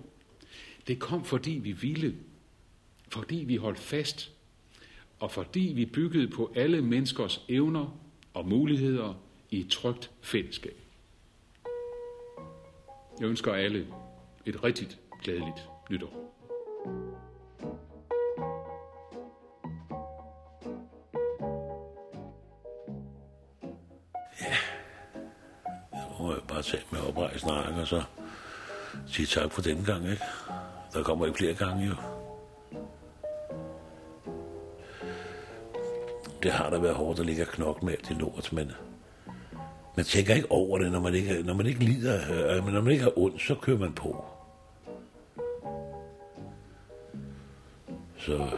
Det kom, fordi vi ville. Fordi vi holdt fast. Og fordi vi byggede på alle menneskers evner og muligheder i et trygt fællesskab. Jeg ønsker alle et rigtigt glædeligt nytår. thank you bare tage med oprejsende ark, og så sige tak for den gang, ikke? Der kommer ikke flere gange, jo. Det har da været hårdt at ligge og knokle med alt det lort, men man tænker ikke over det, når man ikke, når man ikke lider, øh, men når man ikke har ondt, så kører man på. Så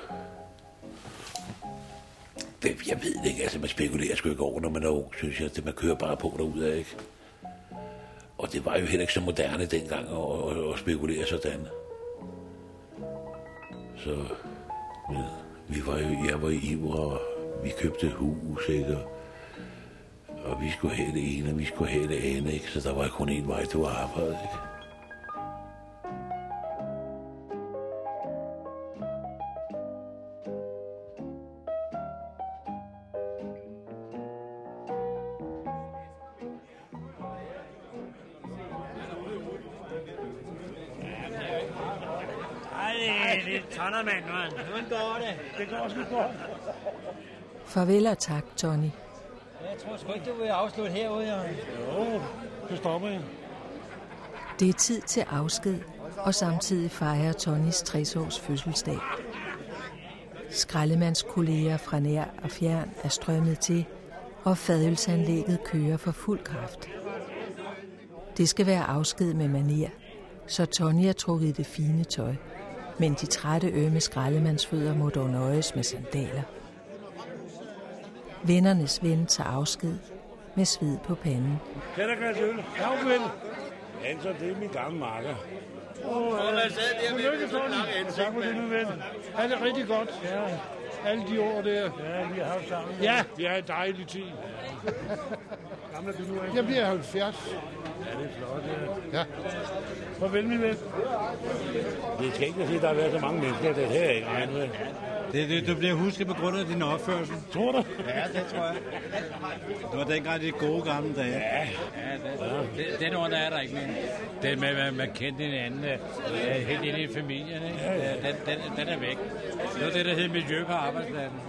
det, jeg ved det ikke, altså man spekulerer sgu ikke over, når man er ung, synes jeg. Det, man kører bare på derude, ikke? Og det var jo heller ikke så moderne dengang at, at, at spekulere sådan. Så men, Vi var jo, jeg var i Iver, og vi købte hus, ikke? Og, og vi skulle have det ene, og vi skulle have det andet, ikke? Så der var kun én vej, det var arbejde, ikke? Det? Går sgu godt. Farvel og tak, Tony. Jeg tror sgu ikke, du vil afslutte herude, Jørgen. Jo, så stopper jeg. Det er tid til afsked, og samtidig fejrer Tonys 60-års fødselsdag. Skraldemandskolleger fra nær og fjern er strømmet til, og fadølsanlægget kører for fuld kraft. Det skal være afsked med maner, så Tony er trukket i det fine tøj. Men de trætte ømme skraldemandsfødder må dog nøjes med sandaler. Vennernes ven tager afsked med sved på panden. Kan der glas øl? Ja, vel. Altså, det er min gamle marker. Åh, oh, jeg sad der med et langt Tak for det, nu ven. Er det rigtig godt? Ja, Alle de år der. ja, vi har haft sammen. Ja. Vi har en dejlig tid. Gamle er du nu, ikke? Jeg bliver 70. Ja, det er flot, ja. Ja. Farvel, min ven. Det skal ikke sige, at der har været så mange mennesker, det her ikke regnet med. Det, det, du bliver husket på grund af din opførsel. Tror du? Ja, det tror jeg. Det var dengang de gode gamle dage. Ja, ja det, det, den ord, der er der ikke mere. Det med, at man kendte hinanden øh, helt ind i familien, ikke? Ja, ja. Den, den, den er væk. Det var det, der hed miljø på arbejdspladsen.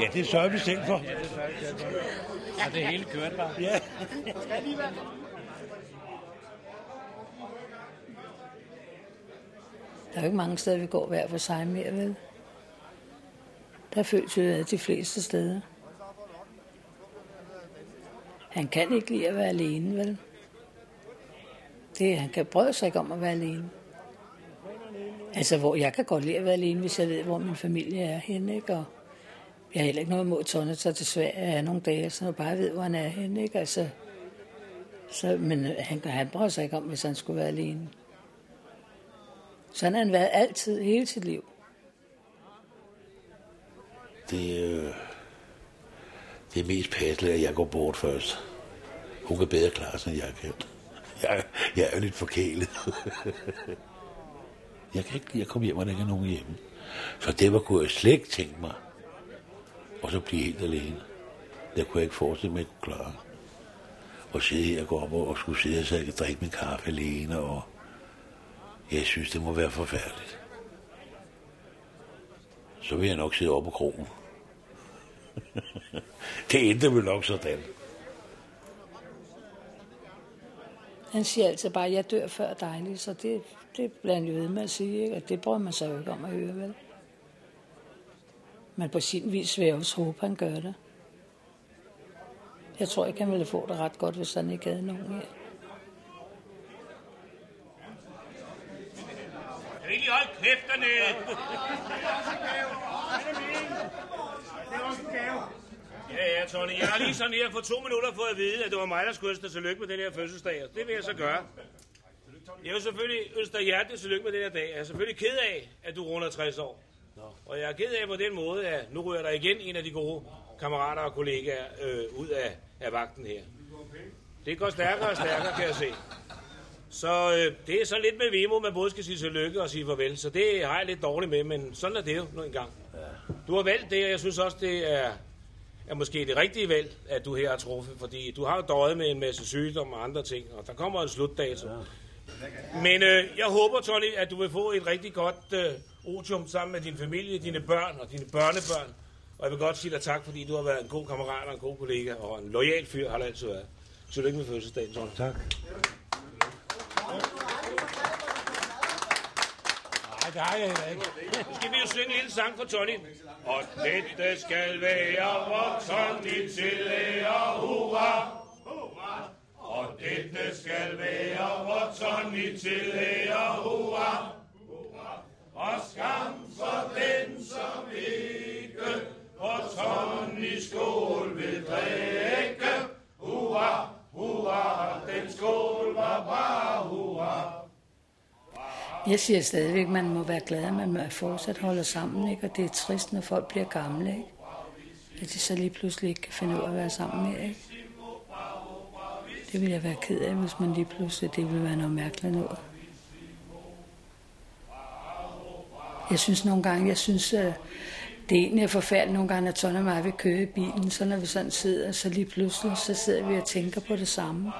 Ja, det sørger vi selv for. Og det hele kørte bare. Ja. Der er jo ikke mange steder, vi går hver for sig mere, vel? Der føles jo ad de fleste steder. Han kan ikke lide at være alene, vel? Det, han kan prøve sig ikke om at være alene. Altså, hvor jeg kan godt lide at være alene, hvis jeg ved, hvor min familie er henne, ikke? Og jeg har heller ikke noget imod Tonne, så til Sverige nogle dage, så jeg bare ved, hvor han er henne, ikke? Altså, så, men øh, han, han prøver sig ikke om, hvis han skulle være alene. Sådan har han været altid, hele sit liv. Det, øh, det er mest passende, at jeg går bort først. Hun kan bedre klare sig, end jeg kan. Jeg, jeg er jo lidt forkælet. jeg kan ikke lide at komme hjem, og der ikke er nogen hjemme. Så det var kunne jeg slet ikke tænke mig. Og så blive helt alene. Det kunne jeg ikke forestille mig, at jeg kunne klare. Og sidde her og gå op og, og skulle sidde, så jeg kan drikke min kaffe alene. Og jeg synes, det må være forfærdeligt. Så vil jeg nok sidde oppe på krogen. det endte vel nok sådan. Han siger altid bare, at jeg dør før dig, så det, det bliver han jo ved med at sige, ikke? og det bruger man sig jo ikke om at høre, vel? Men på sin vis vil jeg også håbe, han gør det. Jeg tror ikke, han ville få det ret godt, hvis han ikke havde nogen her. Kan ikke lige holde kæft dernede? Ja, ja, Tony. Jeg har lige sådan her for to minutter fået at vide, at det var mig, der skulle ønske dig tillykke med den her fødselsdag. og Det vil jeg så gøre. Jeg vil selvfølgelig ønske dig hjertelig tillykke med den her dag. Jeg er selvfølgelig ked af, at du runder 60 år. Og jeg er ked af på den måde, at nu rører der igen en af de gode kammerater og kollegaer øh, ud af, af vagten her. Det går stærkere og stærkere, kan jeg se. Så øh, det er så lidt med Vemo, man både skal sige tillykke og sige farvel. Så det har jeg lidt dårligt med, men sådan er det jo nu engang. Du har valgt det, og jeg synes også, det er, er måske det rigtige valg, at du her har truffet. Fordi du har jo døjet med en masse sygdom og andre ting, og der kommer en slutdato. Men øh, jeg håber, Tony, at du vil få et rigtig godt øh, otium sammen med din familie, dine børn og dine børnebørn. Og jeg vil godt sige dig tak, fordi du har været en god kammerat og en god kollega, og en lojal fyr har du altid været. Tillykke med fødselsdagen, Tony. Tak. Nej, det har jeg heller ikke. Nu skal vi jo synge en lille sang for Tony. Og dette skal være vor Tony til ære, hurra! Og dette skal være vor Tony til ære, hurra! Og skam for den, som ikke vor i skål vil drikke. Hurra, hurra, den skål var bare hurra. Jeg siger stadigvæk, at man må være glad, at man fortsat holder sammen, ikke? og det er trist, når folk bliver gamle. Ikke? At de så lige pludselig ikke kan finde ud af at være sammen mere. Ikke? Det vil jeg være ked af, hvis man lige pludselig, det vil være noget mærkeligt noget. Jeg synes nogle gange, jeg synes, øh, det egentlig er forfærdeligt nogle gange, at Tone og mig vil køre i bilen, så når vi sådan sidder, så lige pludselig, så sidder vi og tænker på det samme.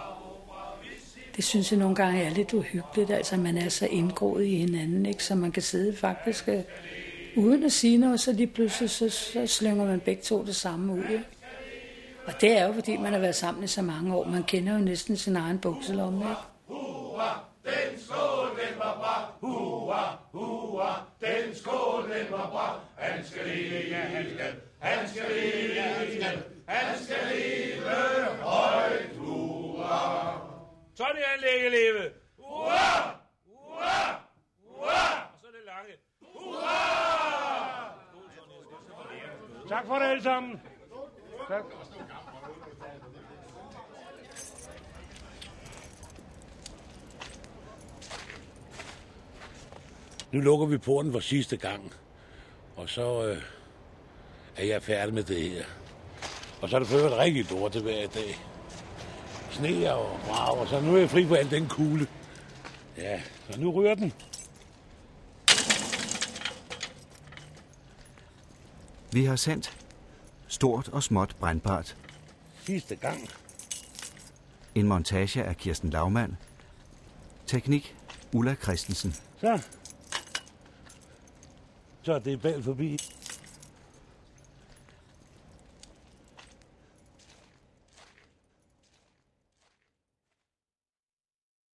Det synes jeg nogle gange er lidt uhyggeligt, altså man er så indgroet i hinanden, ikke? så man kan sidde faktisk øh, uden at sige noget, så lige pludselig så, så slynger man begge to det samme ud. Ikke? Og det er jo, fordi man har været sammen i så mange år. Man kender jo næsten sin egen bukselomme. Ikke? Den skål, den var bra. Hurra, hurra, den skål, den var bra. Han skal leve, han skal, han skal leve, han skal, han skal leve højt, hurra. Tony han lægge leve. Hurra, hurra, hurra. Og så det lange. Hurra! Tak for det alle sammen. Tak. Nu lukker vi porten for sidste gang. Og så øh, er jeg færdig med det her. Og så er det ført rigtig dårligt hver dag. Sne og brav, og så nu er jeg fri på al den kugle. Ja, så nu rører den. Vi har sendt Stort og småt brændbart. Sidste gang. En montage af Kirsten Laumann. Teknik Ulla Christensen. Så. Så er det bag forbi.